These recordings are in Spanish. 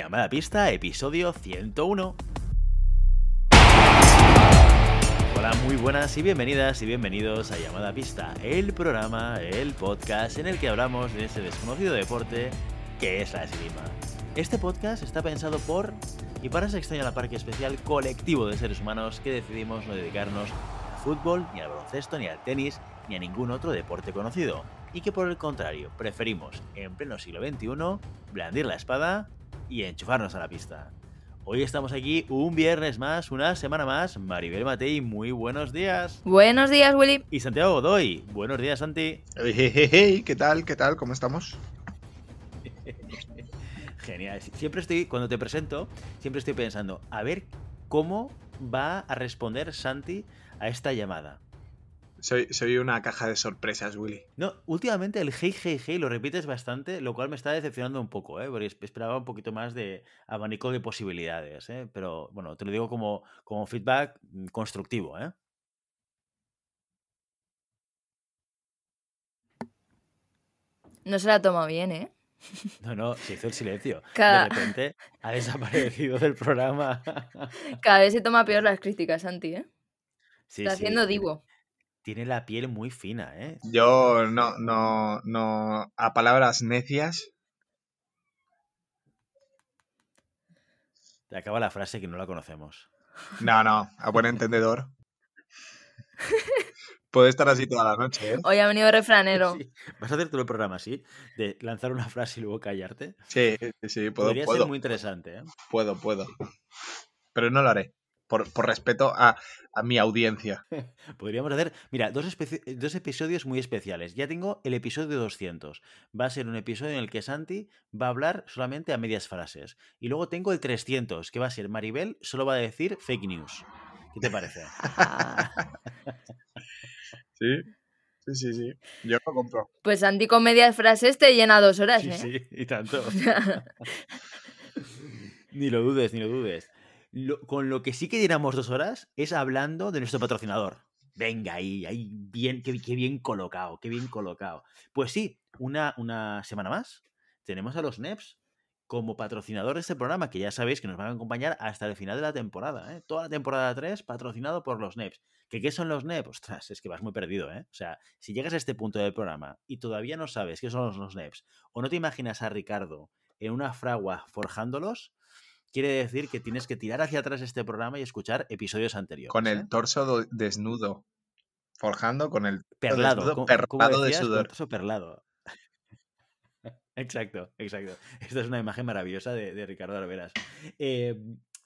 Llamada Pista, episodio 101. Hola, muy buenas y bienvenidas y bienvenidos a Llamada Pista, el programa, el podcast en el que hablamos de ese desconocido deporte que es la esgrima. Este podcast está pensado por y para ese extraño la parque especial colectivo de seres humanos que decidimos no dedicarnos al fútbol, ni al baloncesto, ni al tenis, ni a ningún otro deporte conocido. Y que por el contrario, preferimos, en pleno siglo XXI, blandir la espada y enchufarnos a la pista. Hoy estamos aquí un viernes más, una semana más. Maribel Matei, muy buenos días. Buenos días, Willy. Y Santiago Godoy, buenos días, Santi. Hey, hey, hey, ¿qué tal? ¿Qué tal? ¿Cómo estamos? Genial. Siempre estoy, cuando te presento, siempre estoy pensando, a ver cómo va a responder Santi a esta llamada. Soy, soy una caja de sorpresas, Willy. No, últimamente el hey, hey, hey lo repites bastante, lo cual me está decepcionando un poco, ¿eh? porque esperaba un poquito más de abanico de posibilidades, ¿eh? pero bueno, te lo digo como, como feedback mm, constructivo. ¿eh? No se la toma bien, ¿eh? No, no, se hizo el silencio. Cada- De repente ha desaparecido del programa. Cada vez se toma peor las críticas, Santi, ¿eh? Sí, Está sí, haciendo tiene- divo. Tiene la piel muy fina, ¿eh? Yo no, no, no. A palabras necias. Te acaba la frase que no la conocemos. No, no. A buen entendedor. Puede estar así toda la noche, ¿eh? Hoy ha venido refranero. Sí. ¿Vas a hacer todo el programa así? De lanzar una frase y luego callarte. Sí, sí, sí, puedo, Podría puedo, ser muy interesante, ¿eh? puedo, puedo. Pero no lo haré. Por, por respeto a, a mi audiencia. Podríamos hacer, mira, dos, dos episodios muy especiales. Ya tengo el episodio 200. Va a ser un episodio en el que Santi va a hablar solamente a medias frases. Y luego tengo el 300, que va a ser Maribel, solo va a decir fake news. ¿Qué te parece? Sí, sí, sí, sí. Yo lo compro. Pues Santi con medias frases te llena dos horas, Sí, ¿eh? sí, y tanto. Ni lo dudes, ni lo dudes. Con lo que sí que llenamos dos horas es hablando de nuestro patrocinador. Venga, ahí, ahí, bien, qué, qué bien colocado, qué bien colocado. Pues sí, una, una semana más tenemos a los NEPs como patrocinador de este programa, que ya sabéis que nos van a acompañar hasta el final de la temporada. ¿eh? Toda la temporada 3 patrocinado por los NEPs. ¿Que ¿Qué son los NEPs? Ostras, es que vas muy perdido, ¿eh? O sea, si llegas a este punto del programa y todavía no sabes qué son los, los NEPs, o no te imaginas a Ricardo en una fragua forjándolos, quiere decir que tienes que tirar hacia atrás este programa y escuchar episodios anteriores. Con ¿eh? el torso do- desnudo. Forjando con el torso perlado, desnudo, ¿cómo- perlado cómo de? Con sudor. torso perlado. exacto, exacto. Esta es una imagen maravillosa de, de Ricardo Arberas. Eh,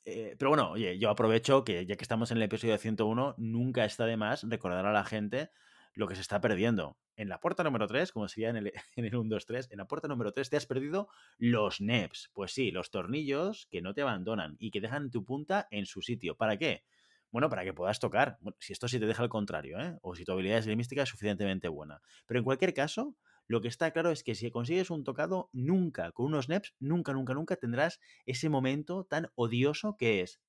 eh, pero bueno, oye, yo aprovecho que ya que estamos en el episodio 101, nunca está de más recordar a la gente lo que se está perdiendo. En la puerta número 3, como sería en el, en el 1, 2, 3, en la puerta número 3 te has perdido los NEPs. Pues sí, los tornillos que no te abandonan y que dejan tu punta en su sitio. ¿Para qué? Bueno, para que puedas tocar. Bueno, si esto sí te deja al contrario, ¿eh? O si tu habilidad esgrimística es suficientemente buena. Pero en cualquier caso, lo que está claro es que si consigues un tocado, nunca, con unos NEPs, nunca, nunca, nunca tendrás ese momento tan odioso que es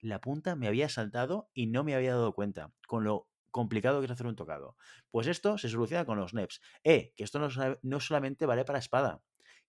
la punta me había saltado y no me había dado cuenta, con lo complicado que es hacer un tocado. Pues esto se soluciona con los NEPs. Eh, que esto no, no solamente vale para espada,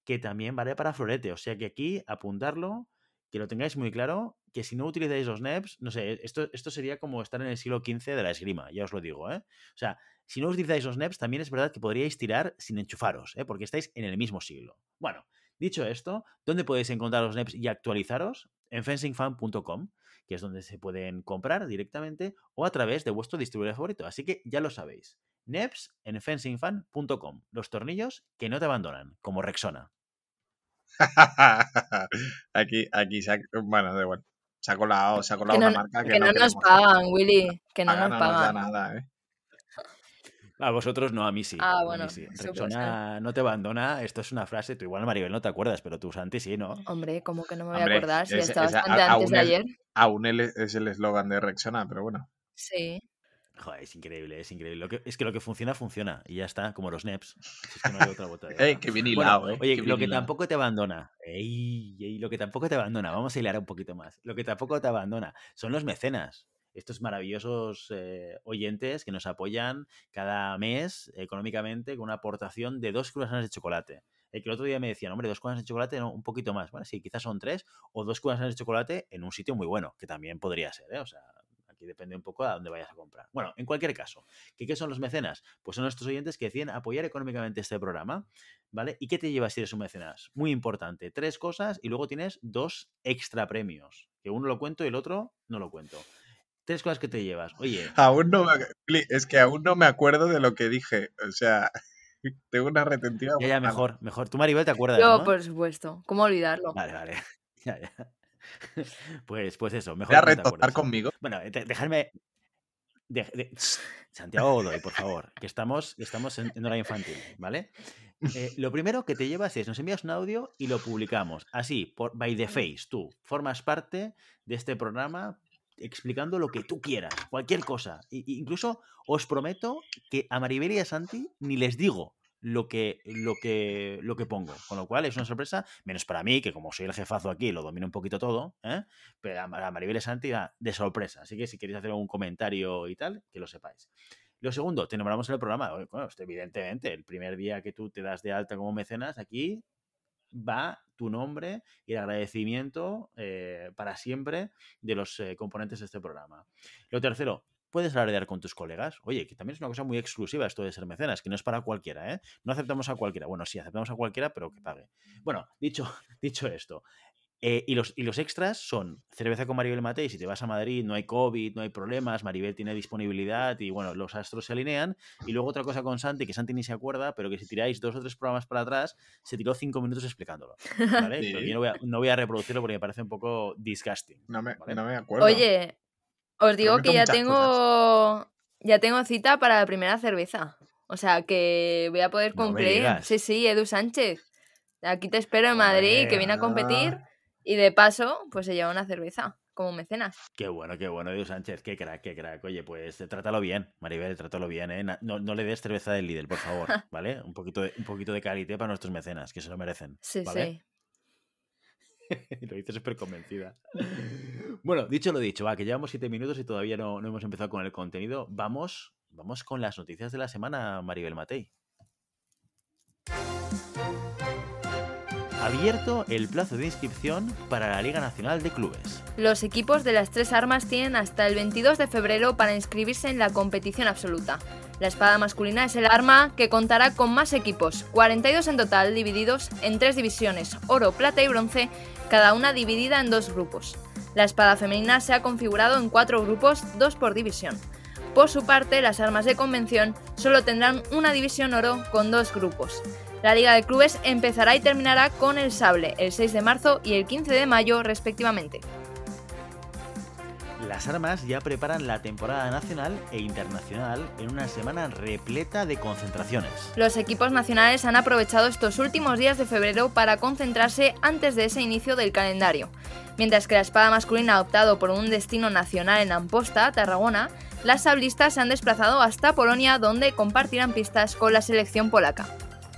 que también vale para florete. O sea que aquí apuntarlo, que lo tengáis muy claro, que si no utilizáis los NEPs, no sé, esto, esto sería como estar en el siglo XV de la esgrima, ya os lo digo, ¿eh? O sea, si no utilizáis los NEPs, también es verdad que podríais tirar sin enchufaros, ¿eh? porque estáis en el mismo siglo. Bueno, dicho esto, ¿dónde podéis encontrar los NEPs y actualizaros? En fencingfan.com, que es donde se pueden comprar directamente o a través de vuestro distribuidor favorito. Así que ya lo sabéis. NEPs en fencingfan.com. Los tornillos que no te abandonan, como Rexona. aquí, aquí bueno, da igual. Se ha colado, se ha colado Que no, una marca que, que no nos queremos. pagan, Willy. Que no Paga, nos no nos da pagan. nada, ¿eh? A vosotros no, a mí sí. Ah, bueno, sí. Rexona no te abandona. Esto es una frase, tú igual Maribel no te acuerdas, pero tú Santi sí, ¿no? Hombre, ¿cómo que no me voy Hombre, a acordar? Si es- está es- bastante a- antes de aún es- ayer. Aún él es el eslogan de Rexona, pero bueno. Sí. Joder, es increíble, es increíble. Lo que, es que lo que funciona, funciona. Y ya está, como los NEPs. Si es que no hay otra bota de ¡Ey, qué bien Bueno, hilado, eh! Oye, lo que hilado. tampoco te abandona. Ey, ey, lo que tampoco te abandona. Vamos a hilar un poquito más. Lo que tampoco te abandona son los mecenas. Estos maravillosos eh, oyentes que nos apoyan cada mes económicamente con una aportación de dos croissants de chocolate. El que el otro día me decían, hombre, dos cubanas de chocolate, un poquito más. Bueno, sí, quizás son tres, o dos cubanas de chocolate en un sitio muy bueno, que también podría ser, ¿eh? O sea, aquí depende un poco a dónde vayas a comprar. Bueno, en cualquier caso, ¿qué, qué son los mecenas? Pues son nuestros oyentes que deciden apoyar económicamente este programa, ¿vale? ¿Y qué te llevas si eres un mecenas? Muy importante, tres cosas y luego tienes dos extra premios, que uno lo cuento y el otro no lo cuento. Tres cosas que te llevas. Oye, Aún no me, es que aún no me acuerdo de lo que dije. O sea, tengo una retentiva. ya, ya, mejor, mejor. Tú, Maribel, te acuerdas, Yo, ¿no? por supuesto. ¿Cómo olvidarlo? Vale, vale. Ya, ya. Pues, pues eso, mejor ¿Voy a que no te conmigo? Bueno, de- dejadme. de- de- Santiago Godoy, por favor, que estamos, estamos en, en hora infantil, ¿vale? Eh, lo primero que te llevas es, nos envías un audio y lo publicamos. Así, por by the face, tú formas parte de este programa explicando lo que tú quieras, cualquier cosa. I- incluso os prometo que a Maribel y a Santi ni les digo lo que, lo que, lo que pongo. Con lo cual es una sorpresa, menos para mí, que como soy el jefazo aquí, lo domino un poquito todo, ¿eh? pero a Maribel y Santi va de sorpresa. Así que si queréis hacer algún comentario y tal, que lo sepáis. Lo segundo, te nombramos en el programa. Bueno, evidentemente, el primer día que tú te das de alta como mecenas, aquí va tu nombre y el agradecimiento eh, para siempre de los eh, componentes de este programa. Lo tercero, puedes alardear con tus colegas. Oye, que también es una cosa muy exclusiva esto de ser mecenas, que no es para cualquiera, ¿eh? No aceptamos a cualquiera. Bueno, sí, aceptamos a cualquiera, pero que pague. Bueno, dicho, dicho esto, eh, y, los, y los extras son cerveza con Maribel Matei. Si te vas a Madrid, no hay COVID, no hay problemas. Maribel tiene disponibilidad y bueno, los astros se alinean. Y luego otra cosa con Santi, que Santi ni se acuerda, pero que si tiráis dos o tres programas para atrás, se tiró cinco minutos explicándolo. ¿vale? Sí. Pero yo no voy, a, no voy a reproducirlo porque me parece un poco disgusting. No me, Vale. no me acuerdo. Oye, os digo que ya tengo ya tengo cita para la primera cerveza. O sea que voy a poder cumplir. sí, sí, Edu Sánchez. Aquí te espero en Madrid, que viene a competir y de paso, pues se lleva una cerveza como mecenas. Qué bueno, qué bueno, Dios Sánchez, qué crack, qué crack. Oye, pues eh, trátalo bien, Maribel, trátalo bien, ¿eh? No, no le des cerveza del Lidl, por favor, ¿vale? Un poquito de, un poquito de calité para nuestros mecenas, que se lo merecen. Sí, ¿vale? sí. lo dices súper convencida. Bueno, dicho lo dicho, va, que llevamos siete minutos y todavía no, no hemos empezado con el contenido. Vamos, vamos con las noticias de la semana, Maribel Matei. Abierto el plazo de inscripción para la Liga Nacional de Clubes. Los equipos de las tres armas tienen hasta el 22 de febrero para inscribirse en la competición absoluta. La espada masculina es el arma que contará con más equipos, 42 en total, divididos en tres divisiones, oro, plata y bronce, cada una dividida en dos grupos. La espada femenina se ha configurado en cuatro grupos, dos por división. Por su parte, las armas de convención solo tendrán una división oro con dos grupos. La Liga de Clubes empezará y terminará con el sable el 6 de marzo y el 15 de mayo respectivamente. Las armas ya preparan la temporada nacional e internacional en una semana repleta de concentraciones. Los equipos nacionales han aprovechado estos últimos días de febrero para concentrarse antes de ese inicio del calendario. Mientras que la espada masculina ha optado por un destino nacional en Amposta, Tarragona, las sablistas se han desplazado hasta Polonia donde compartirán pistas con la selección polaca.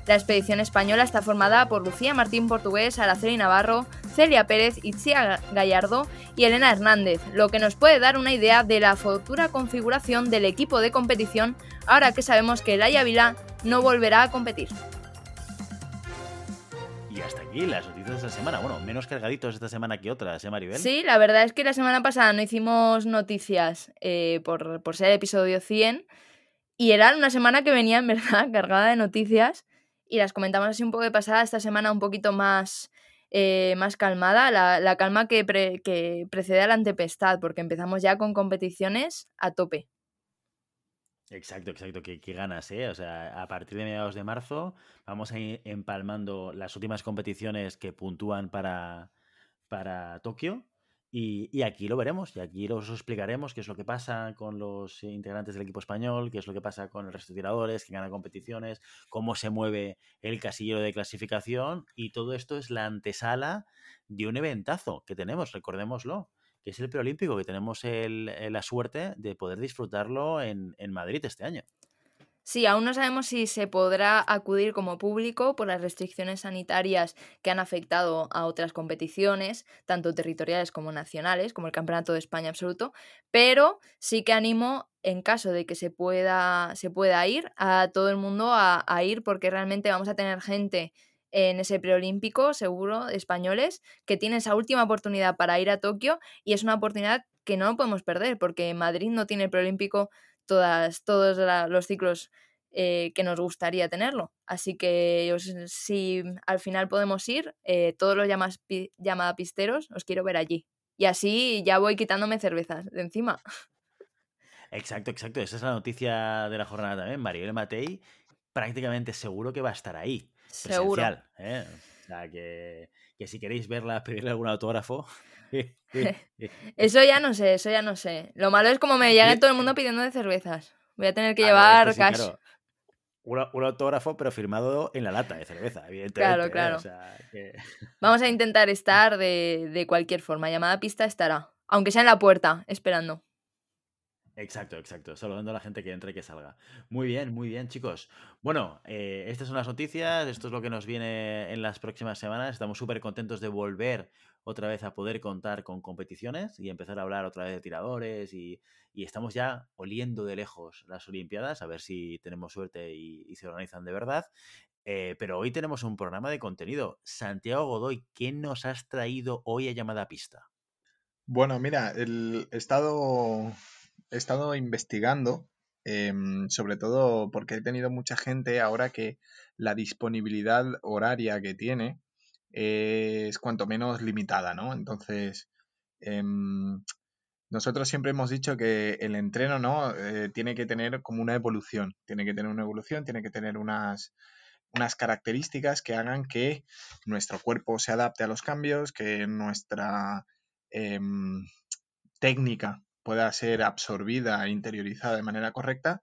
La expedición española está formada por Lucía Martín Portugués, Araceli Navarro, Celia Pérez, Itzia Gallardo y Elena Hernández, lo que nos puede dar una idea de la futura configuración del equipo de competición ahora que sabemos que Laia Vila no volverá a competir. Y hasta aquí las noticias de esta semana. Bueno, menos cargaditos esta semana que otras, ¿eh, Maribel? Sí, la verdad es que la semana pasada no hicimos noticias eh, por, por ser el episodio 100 y era una semana que venía en verdad cargada de noticias y las comentamos así un poco de pasada, esta semana un poquito más, eh, más calmada, la, la calma que, pre- que precede a la tempestad, porque empezamos ya con competiciones a tope. Exacto, exacto, qué, qué ganas, ¿eh? O sea, a partir de mediados de marzo vamos a ir empalmando las últimas competiciones que puntúan para, para Tokio y, y aquí lo veremos y aquí os explicaremos qué es lo que pasa con los integrantes del equipo español, qué es lo que pasa con el resto de tiradores, quién gana competiciones, cómo se mueve el casillero de clasificación y todo esto es la antesala de un eventazo que tenemos, recordémoslo que es el preolímpico, que tenemos el- eh, la suerte de poder disfrutarlo en, en Madrid este año. Sí, aún no sabemos si se podrá acudir como público por las restricciones sanitarias que han afectado a otras competiciones, tanto territoriales como nacionales, como el Campeonato de España absoluto, pero sí que animo, en caso de que se pueda, se pueda ir, a todo el mundo a, a ir porque realmente vamos a tener gente en ese preolímpico, seguro, españoles, que tiene esa última oportunidad para ir a Tokio y es una oportunidad que no podemos perder porque Madrid no tiene el preolímpico todas, todos los ciclos eh, que nos gustaría tenerlo. Así que si al final podemos ir, eh, todos los llamas, llamadapisteros os quiero ver allí. Y así ya voy quitándome cervezas de encima. Exacto, exacto. Esa es la noticia de la jornada también. Maribel Matei prácticamente seguro que va a estar ahí. Seguro. ¿eh? O sea, que, si queréis verla, pedirle algún autógrafo. eso ya no sé, eso ya no sé. Lo malo es como me llega todo el mundo pidiendo de cervezas. Voy a tener que llevar cash. un, autógrafo, pero firmado en la lata de cerveza, evidentemente. Claro, ¿eh? claro. Vamos a intentar estar de, de cualquier forma. Llamada pista estará. Aunque sea en la puerta, esperando. Exacto, exacto. Saludando a la gente que entre y que salga. Muy bien, muy bien, chicos. Bueno, eh, estas son las noticias. Esto es lo que nos viene en las próximas semanas. Estamos súper contentos de volver otra vez a poder contar con competiciones y empezar a hablar otra vez de tiradores. Y, estamos ya oliendo de lejos las Olimpiadas, a ver si tenemos suerte y, se organizan de verdad. Eh, pero hoy tenemos un programa de contenido. Santiago Godoy, ¿qué nos has traído hoy a llamada pista? Bueno, mira, el estado he estado investigando, em, sobre todo porque he tenido mucha gente ahora que la disponibilidad horaria que tiene es cuanto menos limitada, ¿no? Entonces, em, nosotros siempre hemos dicho que el entreno, ¿no? Eh, tiene que tener como una evolución, tiene que tener una evolución, tiene que tener unas, unas características que hagan que nuestro cuerpo se adapte a los cambios, que nuestra em, técnica pueda ser absorbida e interiorizada de manera correcta.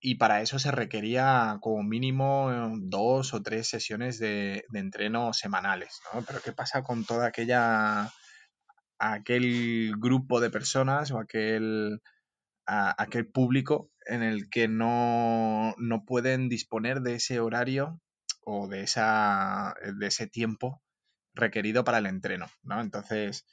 Y para eso se requería como mínimo eh, dos o tres sesiones de, entreno semanales. Pero ¿qué pasa con toda aquella aquel grupo de personas o aquel, aquel público en el que no, no, pueden disponer de ese horario o de, esa, de ese tiempo requerido para el entreno, ¿no? Entonces,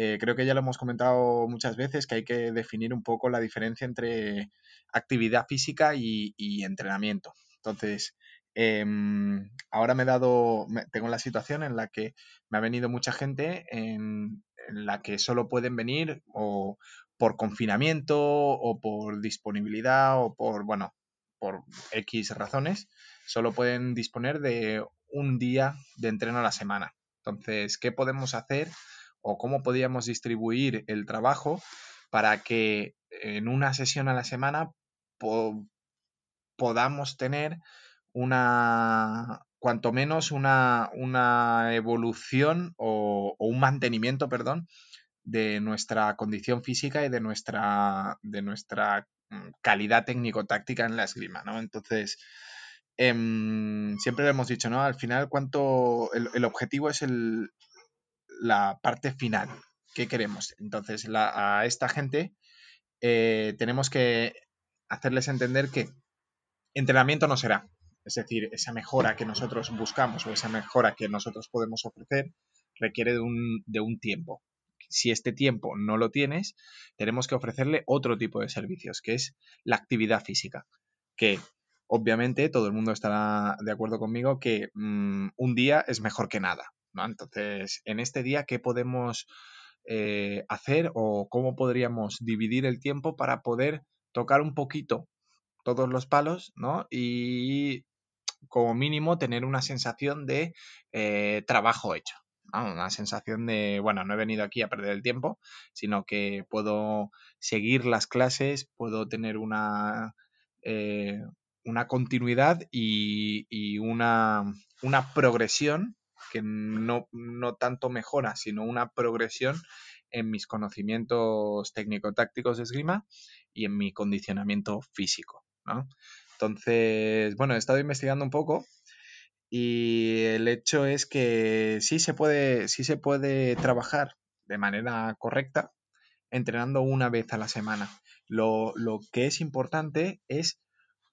eh, creo que ya lo hemos comentado muchas veces que hay que definir un poco la diferencia entre actividad física y, entrenamiento. Entonces, em, ahora me he dado, tengo la situación en la que me ha venido mucha gente en, la que solo pueden venir o por confinamiento o por disponibilidad o por, bueno, por X razones, solo pueden disponer de un día de entreno a la semana. Entonces, ¿qué podemos hacer o cómo podríamos distribuir el trabajo para que en una sesión a la semana podamos tener una, cuanto menos una, una evolución o, un mantenimiento, perdón, de nuestra condición física y de nuestra, de nuestra mm, calidad técnico-táctica en la esgrima, ¿no? Entonces, em, siempre lo hemos dicho, ¿no? Al final, cuánto el objetivo es el, la parte final. ¿Qué queremos? Entonces, a esta gente eh, tenemos que hacerles entender que entrenamiento no será. Es decir, esa mejora que nosotros buscamos o esa mejora que nosotros podemos ofrecer requiere de un, de un tiempo. Si este tiempo no lo tienes, tenemos que ofrecerle otro tipo de servicios, que es la actividad física, que obviamente todo el mundo estará de acuerdo conmigo que mm, un día es mejor que nada. Entonces, en este día, ¿qué podemos eh, hacer o cómo podríamos dividir el tiempo para poder tocar un poquito todos los palos, ¿no? Y como mínimo tener una sensación de eh, trabajo hecho. Una sensación de, bueno, no he venido aquí a perder el tiempo, sino que puedo seguir las clases, puedo tener una, eh, una continuidad y, y una, una, progresión que no, no tanto mejora, sino una progresión en mis conocimientos técnico-tácticos de esgrima y en mi condicionamiento físico. Entonces, bueno, he estado investigando un poco y el hecho es que sí se puede, sí se puede trabajar de manera correcta entrenando una vez a la semana. Lo, lo que es importante es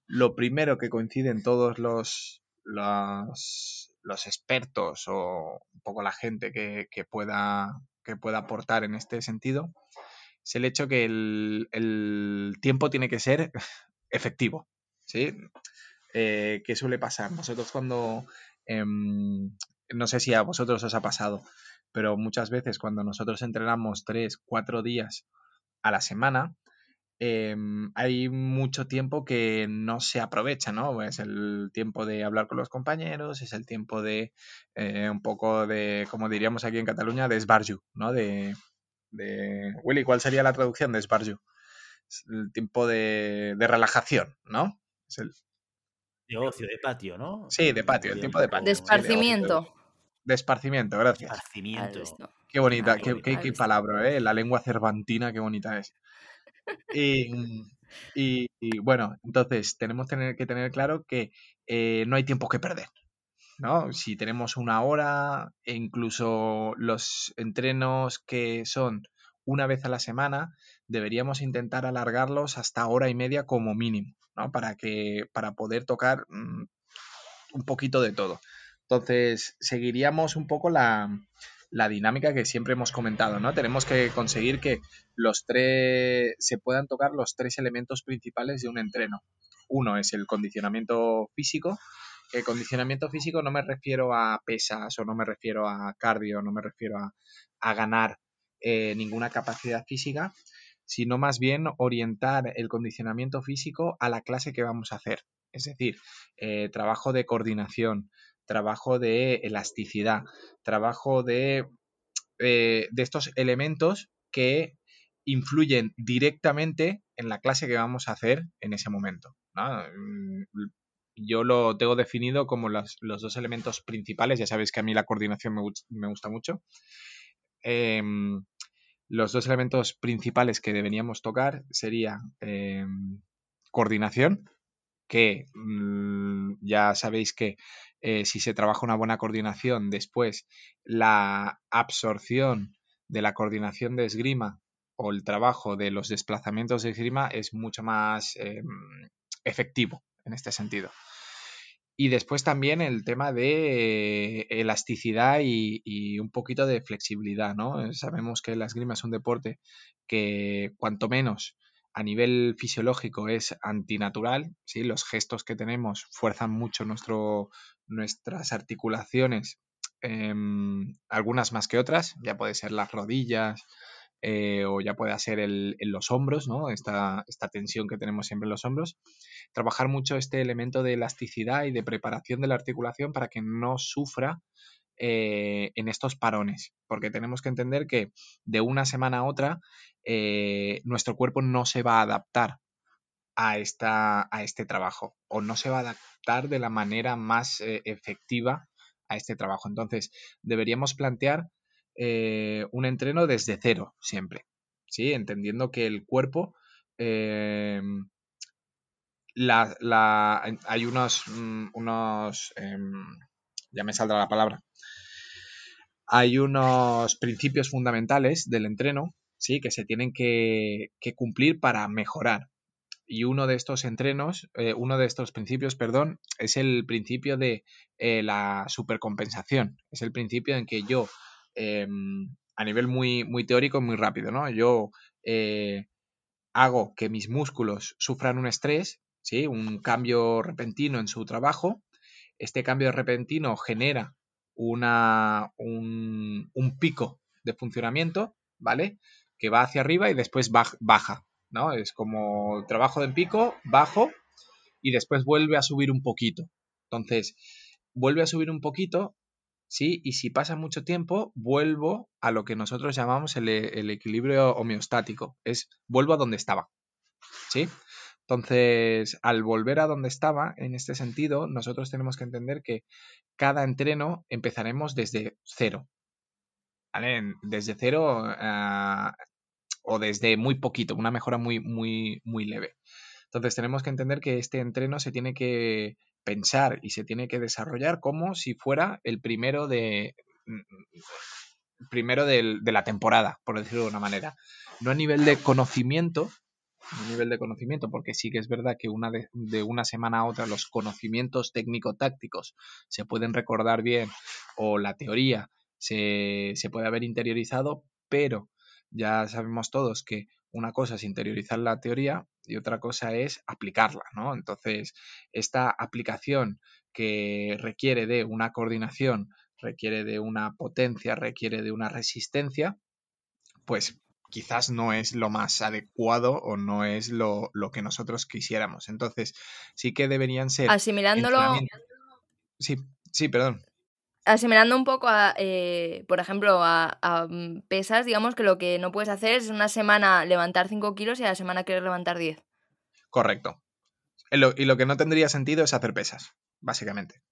lo primero que coinciden todos los, los, los expertos o un poco la gente que, pueda, que pueda aportar en este sentido, es el hecho que el, tiempo tiene que ser efectivo. ¿sí? Eh, ¿Qué suele pasar? Nosotros cuando em, no sé si a vosotros os ha pasado, pero muchas veces cuando nosotros entrenamos tres, cuatro días a la semana, em, hay mucho tiempo que no se aprovecha, ¿no? Es el tiempo de hablar con los compañeros, es el tiempo de eh, un poco de, como diríamos aquí en Cataluña, de esbarju, ¿no? De, de... Willy, ¿cuál sería la traducción de esbarju? el tiempo de, de relajación, ¿no? Es el... De ocio, de patio, ¿no? Sí, de patio, el tiempo de patio. De esparcimiento. De esparcimiento, gracias. Esparcimiento. Qué bonita, qué- qué palabra, ¿eh? La lengua cervantina, qué bonita es. Y, y- bueno, entonces tenemos tener, que tener claro que eh, no hay tiempo que perder. ¿no? Si tenemos una hora, e incluso los entrenos que son una vez a la semana, deberíamos intentar alargarlos hasta hora y media como mínimo, ¿no? Para que, para poder tocar mm, un poquito de todo. Entonces, seguiríamos un poco la, la dinámica que siempre hemos comentado, ¿no? Tenemos que conseguir que los tres se puedan tocar los tres elementos principales de un entreno. Uno es el condicionamiento físico. El condicionamiento físico no me refiero a pesas o no me refiero a cardio, no me refiero a, a ganar eh, ninguna capacidad física, sino más bien orientar el condicionamiento físico a la clase que vamos a hacer. Es decir, eh, trabajo de coordinación, trabajo de elasticidad, trabajo de, eh, de estos elementos que influyen directamente en la clase que vamos a hacer en ese momento. Mm, Yo lo tengo definido como los, los, dos elementos principales. Ya sabéis que a mí la coordinación me, me gusta mucho. Eh, los dos elementos principales que deberíamos tocar sería eh, coordinación, que mmm, ya sabéis que eh, si se trabaja una buena coordinación, después la absorción de la coordinación de esgrima o el trabajo de los desplazamientos de esgrima es mucho más eh, efectivo en este sentido. Y después también el tema de eh, elasticidad y, un poquito de flexibilidad, ¿no? Sabemos que la esgrima es un deporte que cuanto menos a nivel fisiológico es antinatural, ¿sí? Los gestos que tenemos fuerzan mucho nuestro, nuestras articulaciones, eh, algunas más que otras, ya puede ser las rodillas, eh, o ya puede ser en los hombros, ¿no? Esta, esta, tensión que tenemos siempre en los hombros. Trabajar mucho este elemento de elasticidad y de preparación de la articulación para que no sufra eh, en estos parones, porque tenemos que entender que de una semana a otra eh, nuestro cuerpo no se va a adaptar a, esta, a este trabajo o no se va a adaptar de la manera más eh, efectiva a este trabajo. Entonces, deberíamos plantear eh, un entreno desde cero siempre, ¿sí? Entendiendo que el cuerpo, eh, la, hay unos, mm, unos eh, ya me saldrá la palabra, hay unos principios fundamentales del entreno, ¿sí? Que se tienen que cumplir para mejorar. Y uno de estos entrenos, eh, uno de estos principios, perdón, es el principio de eh, la supercompensación. Es el principio en que yo eh, a nivel muy, muy teórico, muy rápido, ¿no? Yo eh, hago que mis músculos sufran un estrés, ¿sí? Un cambio repentino en su trabajo. Este cambio repentino genera una, un, un pico de funcionamiento, ¿vale? Que va hacia arriba y después baja, ¿no? Es como trabajo en pico, bajo y después vuelve a subir un poquito. Entonces, vuelve a subir un poquito ¿sí? Y si pasa mucho tiempo, vuelvo a lo que nosotros llamamos el, equilibrio homeostático, es vuelvo a donde estaba, ¿sí? Entonces, al volver a donde estaba, en este sentido, nosotros tenemos que entender que cada entreno empezaremos desde cero. Desde cero uh, o desde muy poquito, una mejora muy, muy, muy leve. Entonces, tenemos que entender que este entreno se tiene que pensar y se tiene que desarrollar como si fuera el primero de primero de, de, la temporada, por decirlo de una manera. No a nivel de conocimiento, a nivel de conocimiento, porque sí que es verdad que una de, de una semana a otra los conocimientos técnico-tácticos se pueden recordar bien o la teoría se, se puede haber interiorizado, pero ya sabemos todos que una cosa es interiorizar la teoría y otra cosa es aplicarla, ¿no? Entonces, esta aplicación que requiere de una coordinación, requiere de una potencia, requiere de una resistencia, pues quizás no es lo más adecuado o no es lo, que nosotros quisiéramos. Entonces, sí que deberían ser... Asimilándolo... Sí, sí, perdón. Asimilando un poco a, eh, por ejemplo, a, mm, pesas, digamos que lo que no puedes hacer es una semana levantar 5 kilos y a la semana quieres levantar 10. Correcto. Y lo, que no tendría sentido es hacer pesas, básicamente.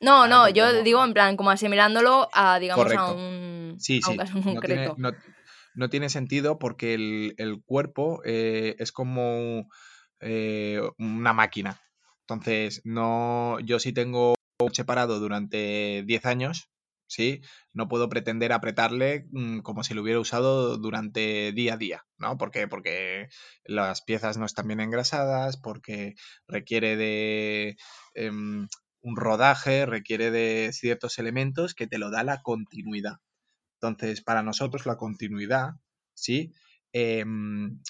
No, no, yo digo en plan, como asimilándolo a, digamos, a un, sí, sí. caso concreto no tiene sentido porque el, cuerpo eh, es como eh, una máquina. Entonces, no, yo si tengo separado durante 10 años, ¿sí? No puedo pretender apretarle mm, como si lo hubiera usado durante día a día, ¿no? ¿Por qué? Porque las piezas no están bien engrasadas, porque requiere de em, un rodaje, requiere de ciertos elementos que te lo da la continuidad. Entonces, para nosotros la continuidad, ¿sí? Em,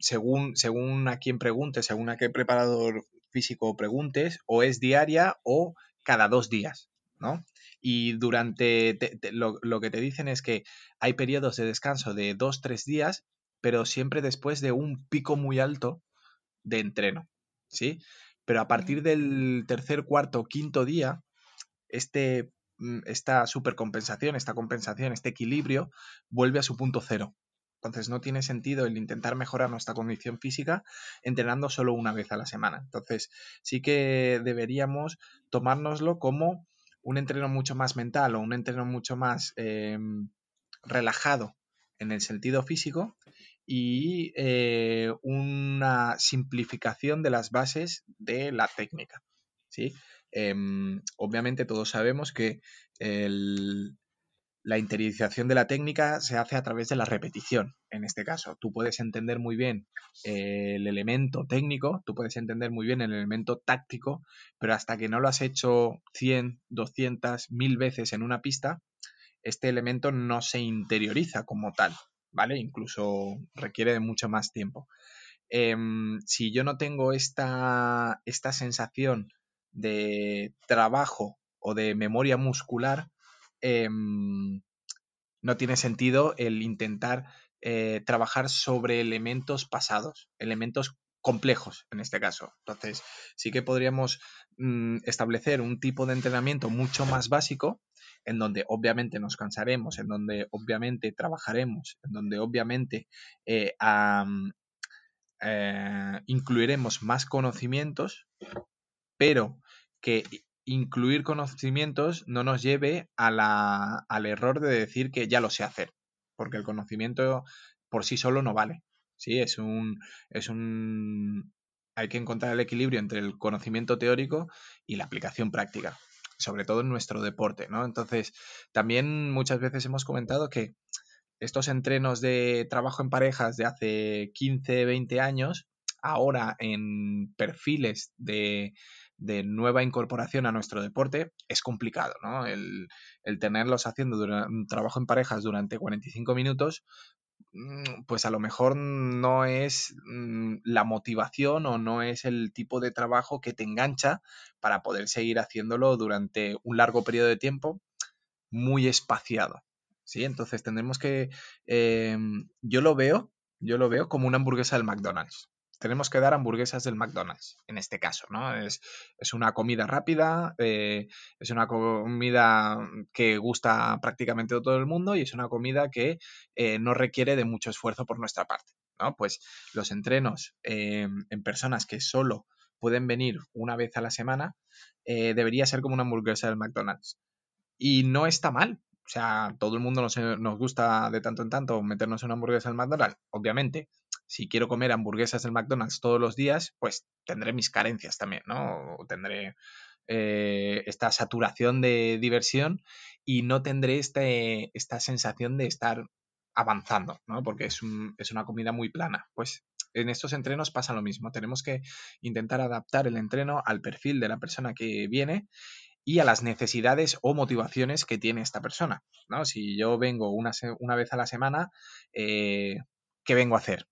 según, según a quien pregunte, según a qué preparador físico preguntes, o es diaria o cada dos días, ¿no? Y durante lo, lo, que te dicen es que hay periodos de descanso de dos, tres días, pero siempre después de un pico muy alto de entreno, ¿sí? Pero a partir del tercer, cuarto, quinto día, este Mm, esta supercompensación, esta compensación, este equilibrio vuelve a su punto cero. Entonces no tiene sentido el intentar mejorar nuestra condición física entrenando solo una vez a la semana. Entonces sí que deberíamos tomárnoslo como un entreno mucho más mental o un entreno mucho más em, relajado en el sentido físico y eh, una simplificación de las bases de la técnica. ¿sí? Em, obviamente todos sabemos que la interiorización de la técnica se hace a través de la repetición, en este caso. Tú puedes entender muy bien el elemento técnico, tú puedes entender muy bien el elemento táctico, pero hasta que no lo has hecho 100, 200, 1000 veces en una pista, este elemento no se interioriza como tal, ¿vale? Incluso requiere de mucho más tiempo. Em, si yo no tengo esta, esta sensación de trabajo o de memoria muscular, em, no tiene sentido el intentar eh, trabajar sobre elementos pasados, elementos complejos en este caso. Entonces, sí que podríamos mm, establecer un tipo de entrenamiento mucho más básico, en donde obviamente nos cansaremos, en donde obviamente trabajaremos, en donde obviamente eh, eh, incluiremos más conocimientos, pero que incluir conocimientos no nos lleve al error de decir que ya lo sé hacer, porque el conocimiento por sí solo no vale. Sí, es un, es un, hay que encontrar el equilibrio entre el conocimiento teórico y la aplicación práctica, sobre todo en nuestro deporte, ¿no? Entonces, también muchas veces hemos comentado que estos entrenos de trabajo en parejas de hace 15, 20 años, ahora en perfiles de, de nueva incorporación a nuestro deporte es complicado, ¿no? El, tenerlos haciendo un trabajo en parejas durante 45 minutos, mm, pues a lo mejor no es mm, la motivación o no es el tipo de trabajo que te engancha para poder seguir haciéndolo durante un largo periodo de tiempo muy espaciado. ¿sí? Entonces tendremos que... Em, yo lo veo, yo lo veo como una hamburguesa del McDonald's tenemos que dar hamburguesas del McDonald's, en este caso, ¿no? Es, una comida rápida, eh, es una comida que gusta prácticamente todo el mundo y es una comida que eh, no requiere de mucho esfuerzo por nuestra parte, ¿no? Pues los entrenos eh, en personas que solo pueden venir una vez a la semana debería ser como una hamburguesa del McDonald's. Y no está mal, o sea, todo el mundo nos, nos, gusta de tanto en tanto meternos en una hamburguesa del McDonald's, obviamente si quiero comer hamburguesas del McDonald's todos los días, pues tendré mis carencias también, ¿no? Tendré eh, esta saturación de diversión y no tendré este, esta sensación de estar avanzando, ¿no? Porque es, es una comida muy plana. Pues en estos entrenos pasa lo mismo. Tenemos que intentar adaptar el entreno al perfil de la persona que viene y a las necesidades o motivaciones que tiene esta persona. ¿no? Si yo vengo una, una vez a la semana, eh, ¿qué vengo a hacer?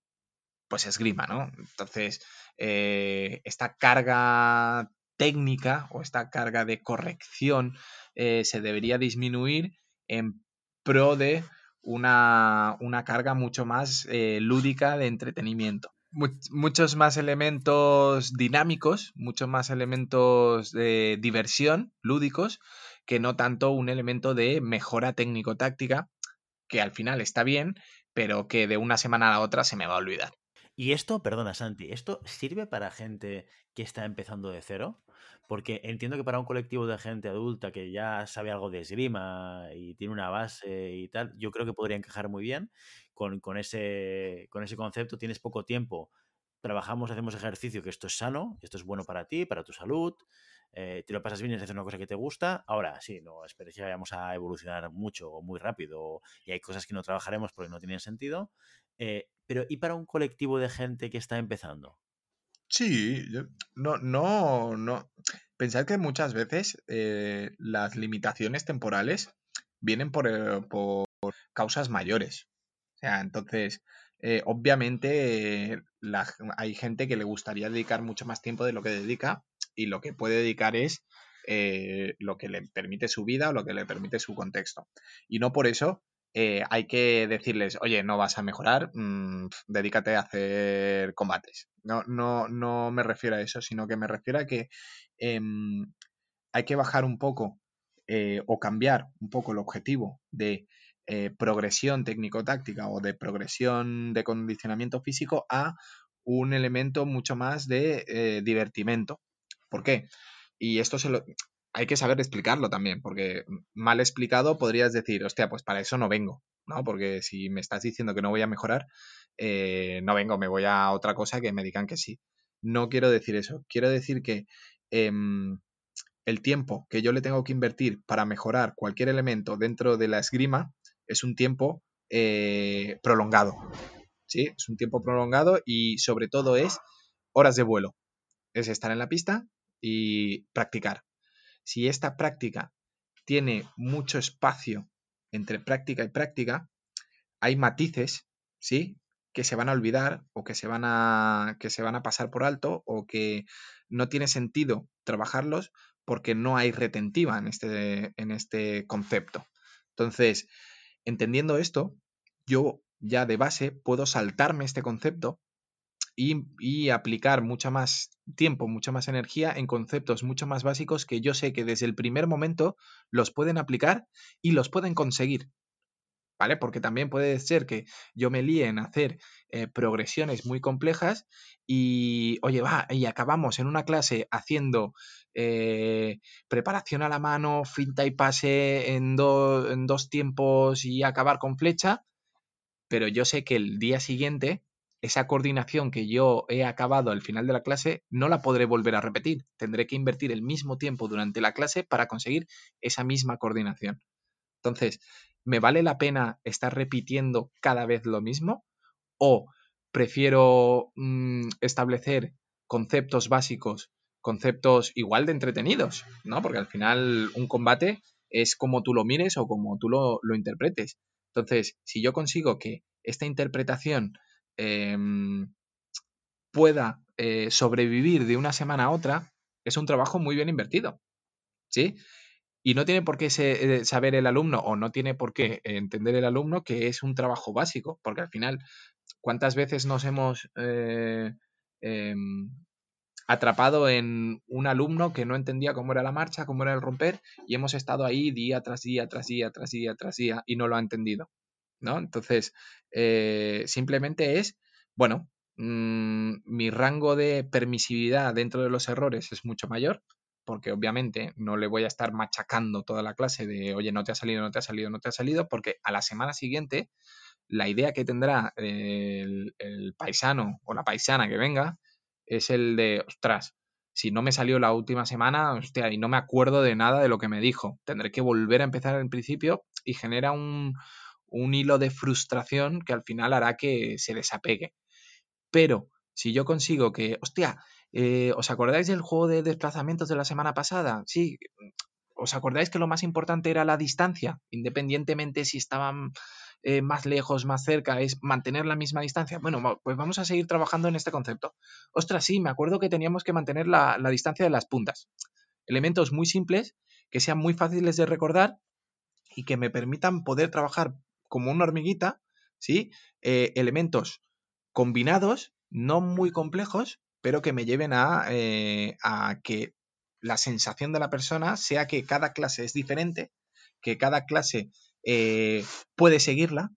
Pues esgrima, ¿no? Entonces, eh, esta carga técnica o esta carga de corrección eh, se debería disminuir en pro de una, carga mucho más eh, lúdica de entretenimiento. muchos más elementos dinámicos, muchos más elementos de diversión lúdicos, que no tanto un elemento de mejora técnico-táctica, que al final está bien, pero que de una semana a la otra se me va a olvidar. Y esto, perdona Santi, ¿esto sirve para gente que está empezando de cero? Porque entiendo que para un colectivo de gente adulta que ya sabe algo de esgrima y tiene una base y tal, yo creo que podría encajar muy bien con, ese, con ese concepto. Tienes poco tiempo, trabajamos, hacemos ejercicio, que esto es sano, esto es bueno para ti, para tu salud, eh, te lo pasas bien y haces una cosa que te gusta. Ahora, sí, no esperes que vayamos a evolucionar mucho o muy rápido y hay cosas que no trabajaremos porque no tienen sentido. Eh, pero, ¿y para un colectivo de gente que está empezando? Sí, no, no, no. Pensad que muchas veces eh, las limitaciones temporales vienen por, causas mayores. O sea, entonces, obviamente hay gente que le gustaría dedicar mucho más tiempo de lo que dedica y lo que puede dedicar es eh, lo que le permite su vida o lo que le permite su contexto. Y no por eso eh, hay que decirles, oye, no vas a mejorar, mm, dedícate a hacer combates. No, no, no me refiero a eso, sino que me refiero a que em, hay que bajar un poco eh, o cambiar un poco el objetivo de progresión técnico-táctica o de progresión de condicionamiento físico a un elemento mucho más de divertimento. ¿Por qué? Y esto se lo, hay que saber explicarlo también, porque mal explicado podrías decir, hostia, pues para eso no vengo, ¿no? Porque si me estás diciendo que no voy a mejorar, eh, no vengo, me voy a otra cosa que me digan que sí. No quiero decir eso, quiero decir que em, el tiempo que yo le tengo que invertir para mejorar cualquier elemento dentro de la esgrima es un tiempo eh, prolongado, ¿sí? Es un tiempo prolongado y sobre todo es horas de vuelo. Es estar en la pista, y practicar. Si esta práctica tiene mucho espacio entre práctica y práctica, hay matices, ¿sí? que se van a olvidar o que se van a, que se van a pasar por alto o que no tiene sentido trabajarlos porque no hay retentiva en este, en este concepto. Entonces, entendiendo esto, yo ya de base puedo saltarme este concepto y, aplicar mucha más tiempo, mucha más energía en conceptos mucho más básicos que yo sé que desde el primer momento los pueden aplicar y los pueden conseguir. ¿Vale? Porque también puede ser que yo me líe en hacer eh, progresiones muy complejas y, oye, va, y acabamos en una clase haciendo eh, preparación a la mano, finta y pase en, en dos tiempos y acabar con flecha, pero yo sé que el día siguiente esa coordinación que yo he acabado al final de la clase no la podré volver a repetir. Tendré que invertir el mismo tiempo durante la clase para conseguir esa misma coordinación. Entonces, ¿me vale la pena estar repitiendo cada vez lo mismo? ¿O prefiero mm, establecer conceptos básicos, conceptos igual de entretenidos? ¿No? Porque al final un combate es como tú lo mires o como tú lo, lo interpretes. Entonces, si yo consigo que esta interpretación Em, pueda eh, sobrevivir de una semana a otra, es un trabajo muy bien invertido. ¿Sí? Y no tiene por qué eh, saber el alumno o no tiene por qué entender el alumno que es un trabajo básico, porque al final, ¿cuántas veces nos hemos eh, em, atrapado en un alumno que no entendía cómo era la marcha, cómo era el romper, y hemos estado ahí día tras día, tras día, tras día, tras día, y no lo ha entendido? ¿No? Entonces, eh, simplemente es, bueno, mm, mi rango de permisividad dentro de los errores es mucho mayor, porque obviamente no le voy a estar machacando toda la clase de, oye, no te ha salido, no te ha salido, no te ha salido, porque a la semana siguiente la idea que tendrá el, el paisano o la paisana que venga es el de, ostras, si no me salió la última semana, hostia, y no me acuerdo de nada de lo que me dijo, tendré que volver a empezar en principio y genera un, un hilo de frustración que al final hará que se desapegue. Pero si yo consigo que, hostia, eh, ¿os acordáis del juego de desplazamientos de la semana pasada? Sí, ¿os acordáis que lo más importante era la distancia? Independientemente si estaban eh, más lejos, más cerca, es mantener la misma distancia. Bueno, pues vamos a seguir trabajando en este concepto. Ostras, sí, me acuerdo que teníamos que mantener la, distancia de las puntas. Elementos muy simples, que sean muy fáciles de recordar y que me permitan poder trabajar como una hormiguita, ¿sí? Eh, elementos combinados, no muy complejos, pero que me lleven a, eh, a que la sensación de la persona sea que cada clase es diferente, que cada clase eh, puede seguirla,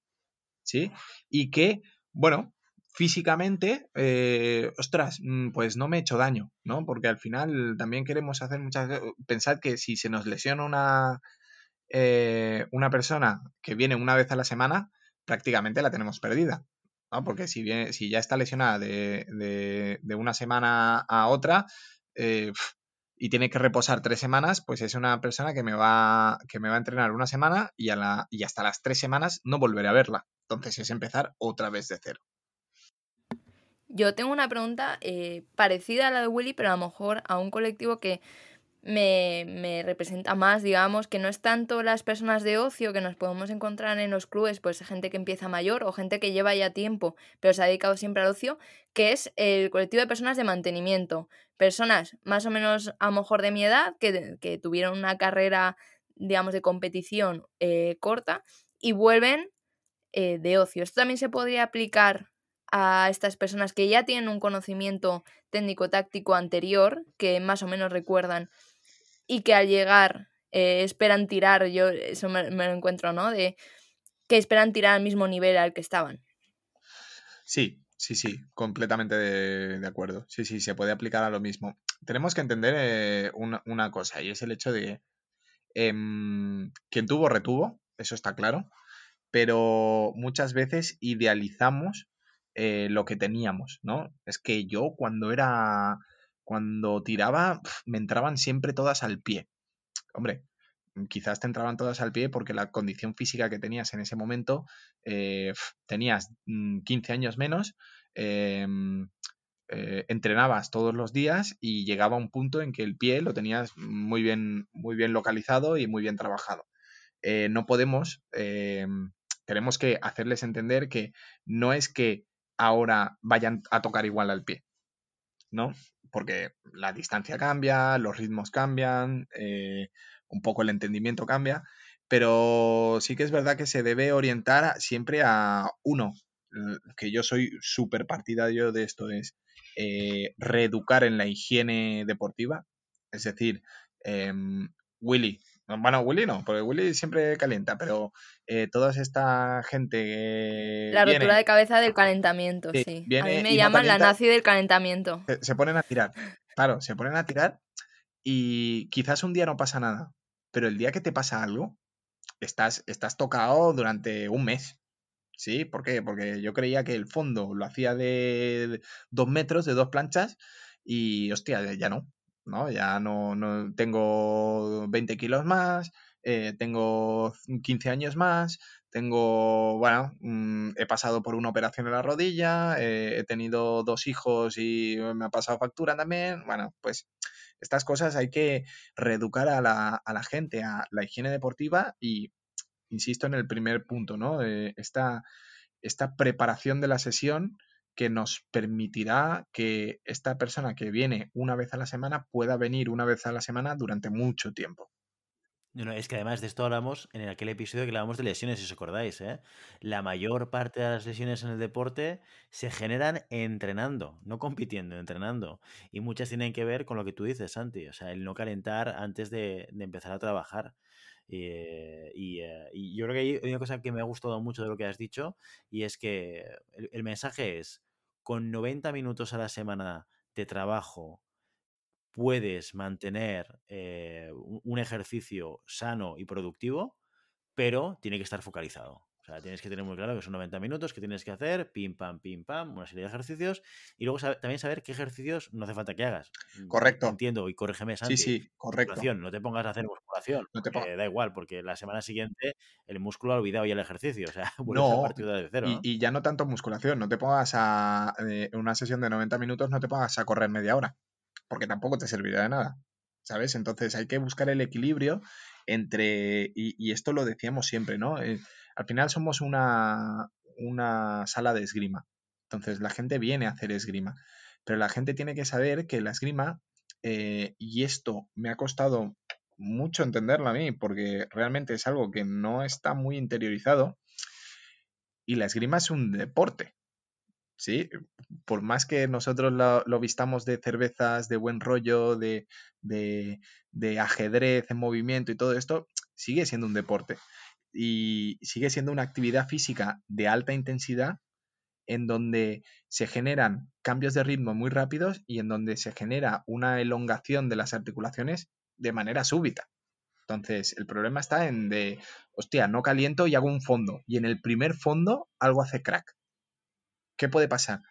¿sí? Y que, bueno, físicamente, eh, ostras, mm, pues no me he hecho daño, ¿no? Porque al final también queremos hacer muchas... Pensad que si se nos lesiona una, eh, una persona que viene una vez a la semana, prácticamente la tenemos perdida. ¿no? Porque si, viene, si ya está lesionada de, de, una semana a otra, y tiene que reposar tres semanas, pues es una persona que me va, que me va a entrenar una semana y, a la, y hasta las tres semanas no volveré a verla. Entonces es empezar otra vez de cero. Yo tengo una pregunta eh, parecida a la de Willy, pero a lo mejor a un colectivo que me, me, representa más, digamos, que no es tanto las personas de ocio que nos podemos encontrar en los clubes, pues gente que empieza mayor o gente que lleva ya tiempo, pero se ha dedicado siempre al ocio, que es el colectivo de personas de mantenimiento. Personas más o menos a lo mejor de mi edad, que, que tuvieron una carrera, digamos, de competición eh, corta y vuelven eh, de ocio. Esto también se podría aplicar a estas personas que ya tienen un conocimiento técnico-táctico anterior, que más o menos recuerdan y que al llegar eh, esperan tirar, yo eso me, lo encuentro, ¿no? De que esperan tirar al mismo nivel al que estaban. Sí, sí, sí, completamente de, acuerdo. Sí, sí, se puede aplicar a lo mismo. Tenemos que entender eh, una, cosa y es el hecho de eh, quien tuvo, retuvo, eso está claro, pero muchas veces idealizamos eh, lo que teníamos, ¿no? Es que yo cuando era cuando tiraba, me entraban siempre todas al pie. Hombre, quizás te entraban todas al pie porque la condición física que tenías en ese momento, eh, tenías 15 mm, años menos, em, eh, entrenabas todos los días y llegaba un punto en que el pie lo tenías muy bien, muy bien localizado y muy bien trabajado. Eh, no podemos, em, tenemos que hacerles entender que no es que ahora vayan a tocar igual al pie, ¿no? Porque la distancia cambia, los ritmos cambian, eh, un poco el entendimiento cambia, pero sí que es verdad que se debe orientar siempre a uno, que yo soy súper partidario de esto, es eh, reeducar en la higiene deportiva, es decir, em, Willy, bueno, Willy no, porque Willy siempre calienta, pero eh, toda esta gente. la rotura de cabeza del calentamiento, sí. a mí me llaman la nazi del calentamiento. Se, ponen a tirar. Claro, se ponen a tirar y quizás un día no pasa nada, pero el día que te pasa algo, estás, estás tocado durante un mes. ¿Sí? ¿Por qué? Porque yo creía que el fondo lo hacía de dos metros, de dos planchas, y hostia, ya no. ¿No? Ya no, no tengo 20 kilos más, eh, tengo 15 años más, tengo, bueno, mm, he pasado por una operación en la rodilla, eh, he tenido dos hijos y me ha pasado factura también. Bueno, pues estas cosas hay que reeducar a la, a la gente, a la higiene deportiva y, insisto en el primer punto, ¿no? Eh, esta, esta preparación de la sesión que nos permitirá que esta persona que viene una vez a la semana pueda venir una vez a la semana durante mucho tiempo. No, es que además de esto hablamos en aquel episodio que hablábamos de lesiones, si os acordáis, ¿eh? La mayor parte de las lesiones en el deporte se generan entrenando, no compitiendo, entrenando. Y muchas tienen que ver con lo que tú dices, Santi, o sea, el no calentar antes de, empezar a trabajar. Eh, eh, y, yo creo que hay una cosa que me ha gustado mucho de lo que has dicho, y es que el mensaje es, con 90 minutos a la semana de trabajo puedes mantener eh, un ejercicio sano y productivo, pero tiene que estar focalizado. O sea, tienes que tener muy claro que son 90 minutos que tienes que hacer, pim, pam, pim, pam, una serie de ejercicios. Y luego también saber qué ejercicios no hace falta que hagas. Mm, correcto. Entiendo, y corrígeme, Santi. Sí, sí, correcto. No te pongas a hacer No te da igual, porque la semana siguiente el músculo ha olvidado ya el ejercicio. O sea, no, a partir de cero. Y, y, ya no tanto musculación. No te pongas a. Eh, una sesión de 90 minutos, no te pongas a correr media hora. Porque tampoco te servirá de nada. ¿Sabes? Entonces hay que buscar el equilibrio entre. Y, esto lo decíamos siempre, ¿no? Eh, al final somos una, una sala de esgrima. Entonces la gente viene a hacer esgrima. Pero la gente tiene que saber que la esgrima, eh, y esto me ha costado mucho entenderlo a mí, porque realmente es algo que no está muy interiorizado, y la esgrima es un deporte. ¿sí? Por más que nosotros lo, vistamos de cervezas, de buen rollo, de, de, de, ajedrez en movimiento y todo esto, sigue siendo un deporte. Y sigue siendo una actividad física de alta intensidad en donde se generan cambios de ritmo muy rápidos y en donde se genera una elongación de las articulaciones de manera súbita. Entonces, el problema está en de, hostia, no caliento y hago un fondo. Y en el primer fondo algo hace crack. ¿Qué puede pasar?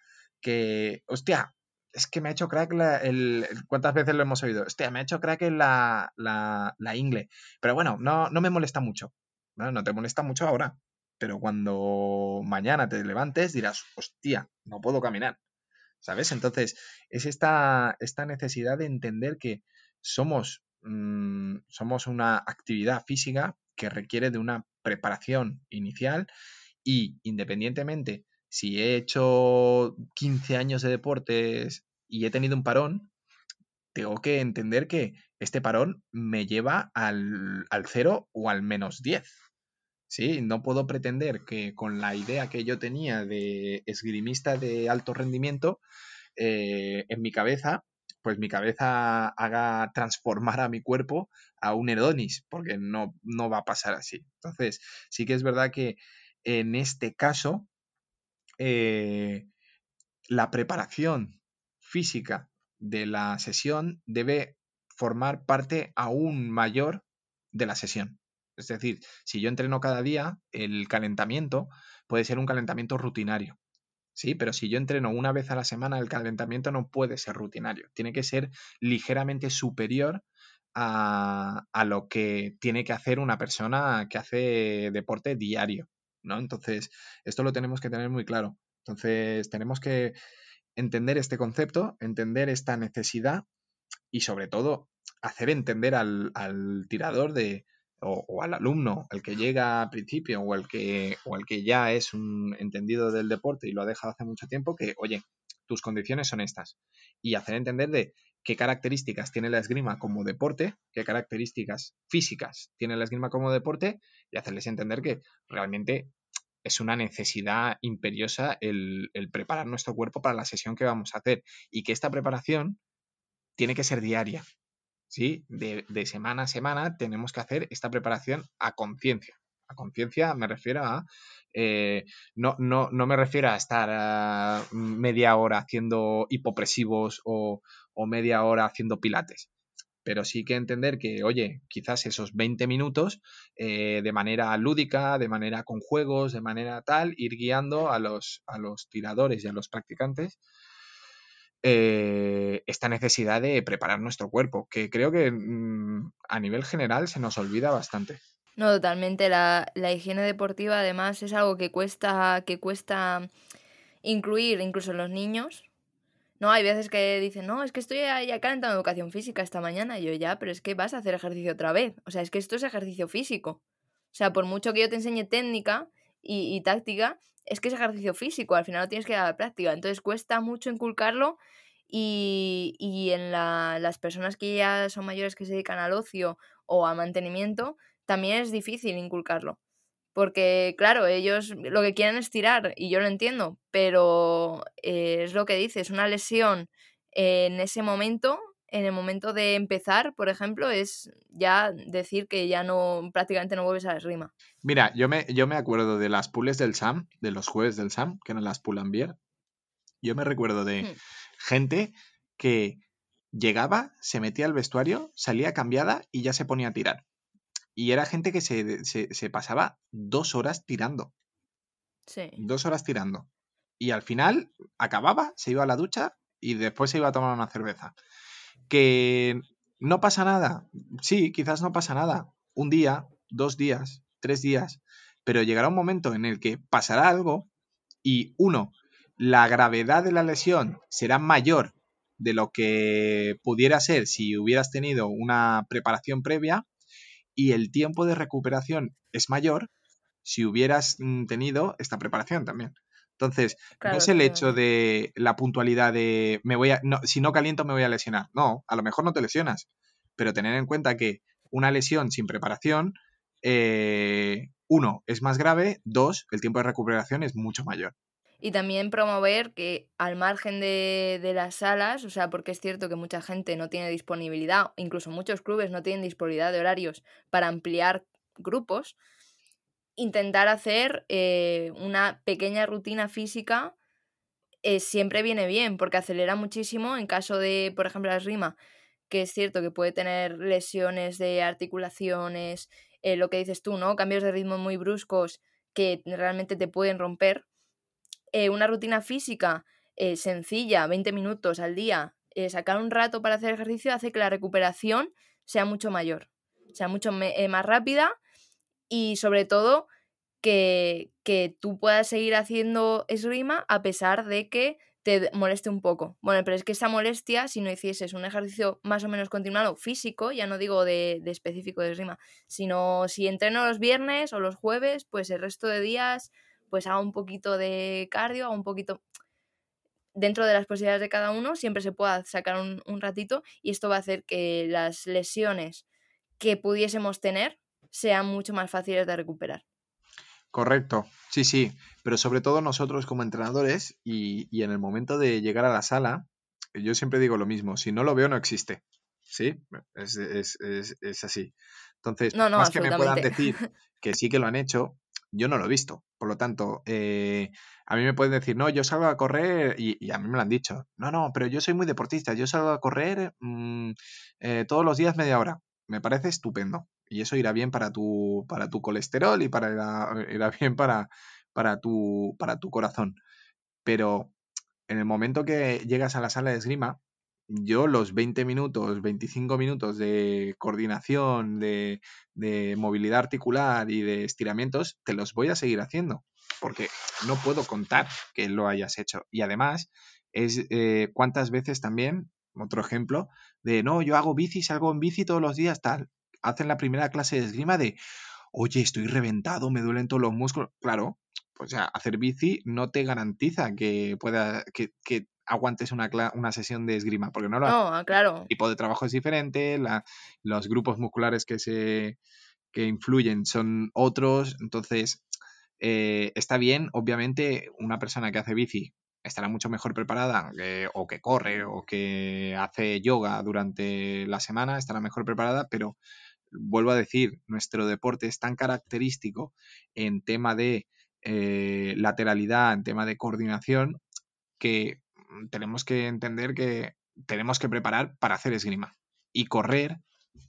Que, hostia, es que me ha hecho crack la, el... ¿Cuántas veces lo hemos oído? Hostia, me ha hecho crack en la, la, la ingle. Pero bueno, no, no me molesta mucho. No, no te molesta mucho ahora. Pero cuando mañana te levantes dirás, hostia, no puedo caminar. ¿Sabes? Entonces, es esta, esta necesidad de entender que somos, mm, somos una actividad física que requiere de una preparación inicial y independientemente si he hecho 15 años de deportes y he tenido un parón, tengo que entender que este parón me lleva al, al 0 o al menos 10. Sí, no puedo pretender que con la idea que yo tenía de esgrimista de alto rendimiento eh, en mi cabeza, pues mi cabeza haga transformar a mi cuerpo a un Edonis, porque no, no va a pasar así. Entonces, sí que es verdad que en este caso eh, la preparación física de la sesión debe formar parte aún mayor de la sesión. Es decir, si yo entreno cada día, el calentamiento puede ser un calentamiento rutinario. Sí, pero si yo entreno una vez a la semana, el calentamiento no puede ser rutinario. Tiene que ser ligeramente superior a, a lo que tiene que hacer una persona que hace deporte diario. ¿no? Entonces, esto lo tenemos que tener muy claro. Entonces, tenemos que entender este concepto, entender esta necesidad y sobre todo hacer entender al, tirador de, o, al alumno, el que llega al principio o el que, o el que ya es un entendido del deporte y lo ha dejado hace mucho tiempo, que, oye, tus condiciones son estas. Y hacer entender de qué características tiene la esgrima como deporte, qué características físicas tiene la esgrima como deporte y hacerles entender que realmente es una necesidad imperiosa el, preparar nuestro cuerpo para la sesión que vamos a hacer y que esta preparación tiene que ser diaria. ¿Sí? De, semana a semana tenemos que hacer esta preparación a conciencia. A conciencia me refiero a eh, no, no, no, me refiero a estar ah, media hora haciendo hipopresivos o, media hora haciendo pilates. Pero sí que entender que, oye, quizás esos 20 minutos eh, de manera lúdica, de manera con juegos, de manera tal, ir guiando a los, a los tiradores y a los practicantes eh, esta necesidad de preparar nuestro cuerpo, que creo que mm, a nivel general se nos olvida bastante. No, totalmente. La, higiene deportiva además es algo que cuesta, que cuesta incluir incluso en los niños. No, hay veces que dicen, no, es que estoy ya calentando educación física esta mañana. Y yo ya, pero es que vas a hacer ejercicio otra vez. O sea, es que esto es ejercicio físico. O sea, por mucho que yo te enseñe técnica y, táctica, es que es ejercicio físico. Al final lo tienes que dar práctica. Entonces cuesta mucho inculcarlo y, y en la, las personas que ya son mayores que se dedican al ocio o a mantenimiento, también es difícil inculcarlo. Porque, claro, ellos lo que quieren es tirar, y yo lo entiendo, pero eh, es lo que dice, es una lesión en ese momento, en el momento de empezar, por ejemplo, es ya decir que ya no, prácticamente no vuelves a la rima. Mira, yo me, yo me acuerdo de las pules del SAM, de los jueves del SAM, que eran las Pull&Bear. Yo me recuerdo de hmm. gente que llegaba, se metía al vestuario, salía cambiada y ya se ponía a tirar. Y era gente que se, pasaba dos horas tirando. Sí. Dos horas tirando. Y al final acababa, se iba a la ducha y después se iba a tomar una cerveza. Que no pasa nada. Sí, quizás no pasa nada. Un día, dos días, tres días. Pero llegará un momento en el que pasará algo y uno, la gravedad de la lesión será mayor de lo que pudiera ser si hubieras tenido una preparación previa y el tiempo de recuperación es mayor si hubieras mm, tenido esta preparación también. Entonces, no es el hecho de la puntualidad de me voy a, no, si no caliento me voy a lesionar. No, a lo mejor no te lesionas, pero tener en cuenta que una lesión sin preparación, eh, uno, es más grave, dos, el tiempo de recuperación es mucho mayor. Y también promover que al margen de, de las salas, o sea, porque es cierto que mucha gente no tiene disponibilidad, incluso muchos clubes no tienen disponibilidad de horarios para ampliar grupos, intentar hacer eh, una pequeña rutina física eh, siempre viene bien, porque acelera muchísimo en caso de, por ejemplo, la esgrima, que es cierto que puede tener lesiones de articulaciones, eh, lo que dices tú, ¿no? Cambios de ritmo muy bruscos que realmente te pueden romper. Una rutina física sencilla, 20 minutos al día, sacar un rato para hacer ejercicio hace que la recuperación sea mucho mayor, sea mucho más rápida y sobre todo que, que tú puedas seguir haciendo esgrima a pesar de que te moleste un poco. Bueno, pero es que esa molestia, si no hicieses un ejercicio más o menos continuado físico, ya no digo de, específico de esgrima, sino si entreno los viernes o los jueves, pues el resto de días pues hago un poquito de cardio, hago un poquito dentro de las posibilidades de cada uno, siempre se pueda sacar un, un ratito y esto va a hacer que las lesiones que pudiésemos tener sean mucho más fáciles de recuperar. Correcto, sí, sí, pero sobre todo nosotros como entrenadores y, y en el momento de llegar a la sala, yo siempre digo lo mismo, si no lo veo no existe, ¿sí? Es, es- es- es así. Entonces, No, más que me puedan decir que sí que lo han hecho, yo no lo he visto. Por lo tanto, eh, a mí me pueden decir, no, yo salgo a correr, y, y a mí me lo han dicho, no, no, pero yo soy muy deportista, yo salgo a correr mm, eh, todos los días media hora. Me parece estupendo. Y eso irá bien para tu, para tu colesterol y para, irá, bien para, para, tu, para tu corazón. Pero en el momento que llegas a la sala de esgrima, yo los 20 minutos, 25 minutos de coordinación, de, de movilidad articular y de estiramientos, te los voy a seguir haciendo, porque no puedo contar que lo hayas hecho. Y además, es eh, cuántas veces también, otro ejemplo, de no, yo hago bici, salgo en bici todos los días, tal. Hacen la primera clase de esgrima de, oye, estoy reventado, me duelen todos los músculos. Claro, o sea, hacer bici no te garantiza que pueda, que, que aguantes una, una sesión de esgrima, porque no lo No, ah, claro. el tipo de trabajo es diferente, la- los grupos musculares que se que influyen son otros, entonces eh, está bien, obviamente una persona que hace bici estará mucho mejor preparada que- o que corre o que hace yoga durante la semana, estará mejor preparada, pero vuelvo a decir, nuestro deporte es tan característico en tema de eh, lateralidad, en tema de coordinación, que tenemos que entender que tenemos que preparar para hacer esgrima. Y correr,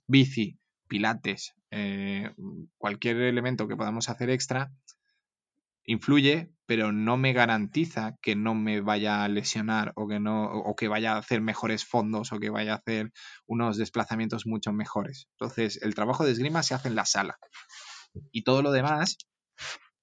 bici, pilates, eh, cualquier elemento que podamos hacer extra, influye, pero no me garantiza que no me vaya a lesionar o que no o que vaya a hacer mejores fondos o que vaya a hacer unos desplazamientos mucho mejores. Entonces, el trabajo de esgrima se hace en la sala y todo lo demás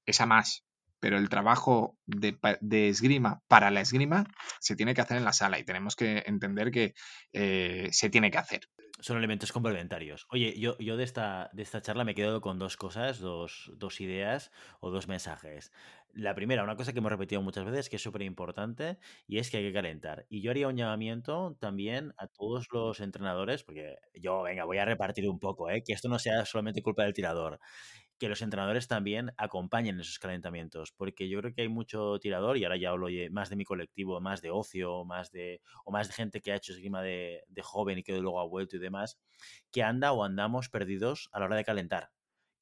es a más. Pero el trabajo de, de esgrima para la esgrima se tiene que hacer en la sala y tenemos que entender que eh, se tiene que hacer. Son elementos complementarios. Oye, yo, yo de, esta, de esta charla me he quedado con dos cosas, dos, dos ideas o dos mensajes. La primera, una cosa que hemos repetido muchas veces, que es súper importante, y es que hay que calentar. Y yo haría un llamamiento también a todos los entrenadores, porque yo, venga, voy a repartir un poco, ¿eh? que esto no sea solamente culpa del tirador que los entrenadores también acompañen esos calentamientos, porque yo creo que hay mucho tirador, y ahora ya hablo más de mi colectivo, más de ocio, más de, o más de gente que ha hecho esgrima de, de joven y que luego ha vuelto y demás, que anda o andamos perdidos a la hora de calentar,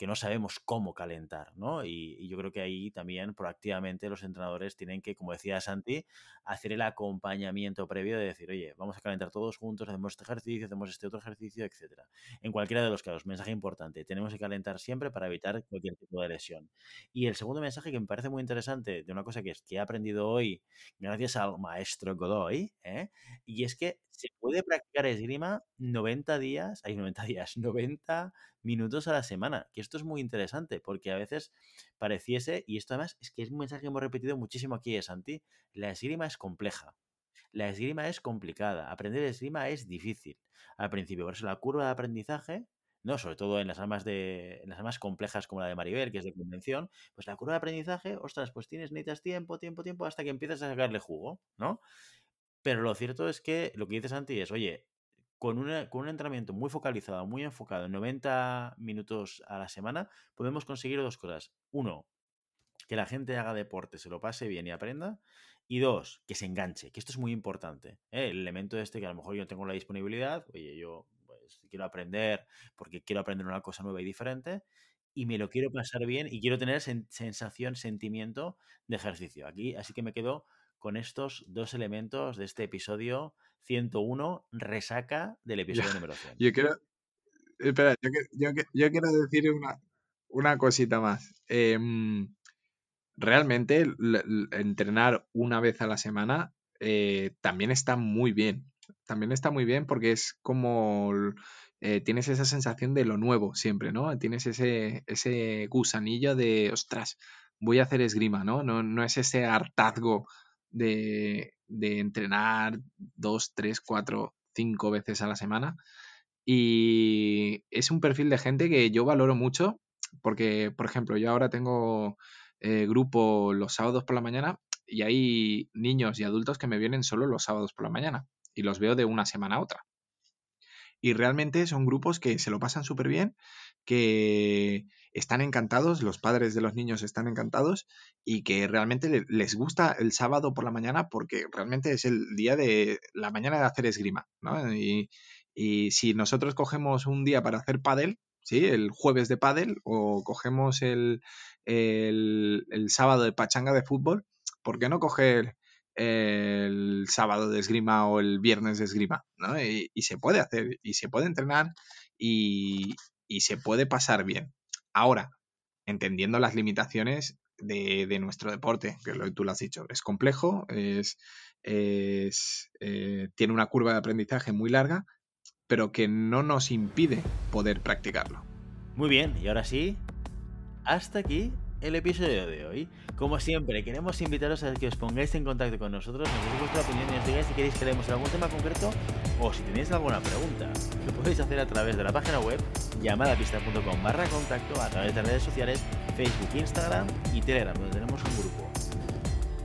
que no sabemos cómo calentar, ¿no? Y, yo creo que ahí también proactivamente los entrenadores tienen que, como decía Santi, hacer el acompañamiento previo de decir, oye, vamos a calentar todos juntos, hacemos este ejercicio, hacemos este otro ejercicio, etcétera. En cualquiera de los casos, mensaje importante, tenemos que calentar siempre para evitar cualquier tipo de lesión. Y el segundo mensaje que me parece muy interesante de una cosa que, es, que he aprendido hoy gracias al maestro Godoy, ¿eh? y es que se puede practicar esgrima 90 días, hay 90 días, 90 minutos a la semana, que esto es muy interesante porque a veces pareciese, y esto además es que es un mensaje que hemos repetido muchísimo aquí de Santi, la esgrima es compleja. La esgrima es complicada. Aprender esgrima es difícil al principio. Por eso la curva de aprendizaje ¿no? Sobre todo en las armas de. En las armas complejas como la de Maribel, que es de convención, pues la curva de aprendizaje, ostras, pues tienes, necesitas tiempo, tiempo, tiempo, hasta que empiezas a sacarle jugo, ¿no? Pero lo cierto es que lo que dices Santi es, oye, con, con un entrenamiento muy focalizado, muy enfocado, en 90 minutos a la semana, podemos conseguir dos cosas. Uno, que la gente haga deporte, se lo pase bien y aprenda. Y dos, que se enganche, que esto es muy importante. ¿eh? El elemento este que a lo mejor yo tengo la disponibilidad, oye, yo pues, quiero aprender porque quiero aprender una cosa nueva y diferente y me lo quiero pasar bien y quiero tener sensación, sentimiento de ejercicio. Aquí, así que me quedo con estos dos elementos de este episodio 101, resaca del episodio número 100. Yo quiero, espera, yo, yo, quiero decir una, una cosita más. Eh, realmente entrenar una vez a la semana eh, también está muy bien. También está muy bien porque es como eh, tienes esa sensación de lo nuevo siempre, ¿no? Tienes ese, ese gusanillo de, ostras, voy a hacer esgrima, ¿no? No, no es ese hartazgo de, de entrenar dos, tres, cuatro, cinco veces a la semana. Y es un perfil de gente que yo valoro mucho porque, por ejemplo, yo ahora tengo eh, grupo los sábados por la mañana y hay niños y adultos que me vienen solo los sábados por la mañana y los veo de una semana a otra. Y realmente son grupos que se lo pasan súper bien, que están encantados, los padres de los niños están encantados y que realmente les gusta el sábado por la mañana porque realmente es el día de la mañana de hacer esgrima. Y, y si nosotros cogemos un día para hacer pádel, ¿sí? El jueves de pádel o cogemos el, el, sábado de pachanga de fútbol, ¿por qué no coger el sábado de esgrima o el viernes de esgrima? ¿no? Y, se puede hacer, y se puede entrenar y, se puede pasar bien. Ahora, entendiendo las limitaciones de, nuestro deporte, que lo, tú lo has dicho, es complejo, es, es eh, tiene una curva de aprendizaje muy larga, pero que no nos impide poder practicarlo. Muy bien, y ahora sí, hasta aquí el episodio de hoy. Como siempre, queremos invitaros a que os pongáis en contacto con nosotros, nos deis vuestra opinión y nos digáis si queréis que leemos algún tema concreto o si tenéis alguna pregunta. Lo podéis hacer a través de la página web llamadapista.com barra contacto, a través de redes sociales, Facebook, Instagram y Telegram, donde tenemos un grupo.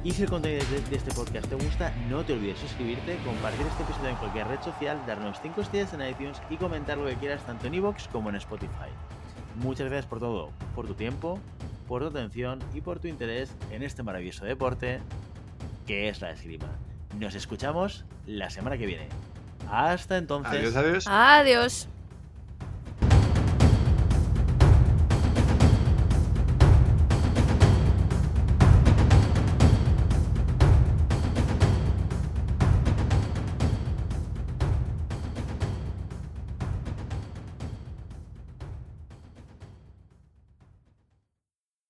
Y si el contenido de este podcast te gusta, no te olvides suscribirte, compartir este episodio en cualquier red social, darnos 5 estrellas en iTunes y comentar lo que quieras tanto en iVoox como en Spotify. Muchas gracias por todo, por tu tiempo, por tu atención y por tu interés en este maravilloso deporte que es la esgrima. Nos escuchamos la semana que viene. Hasta entonces. Adiós, adiós. Adiós.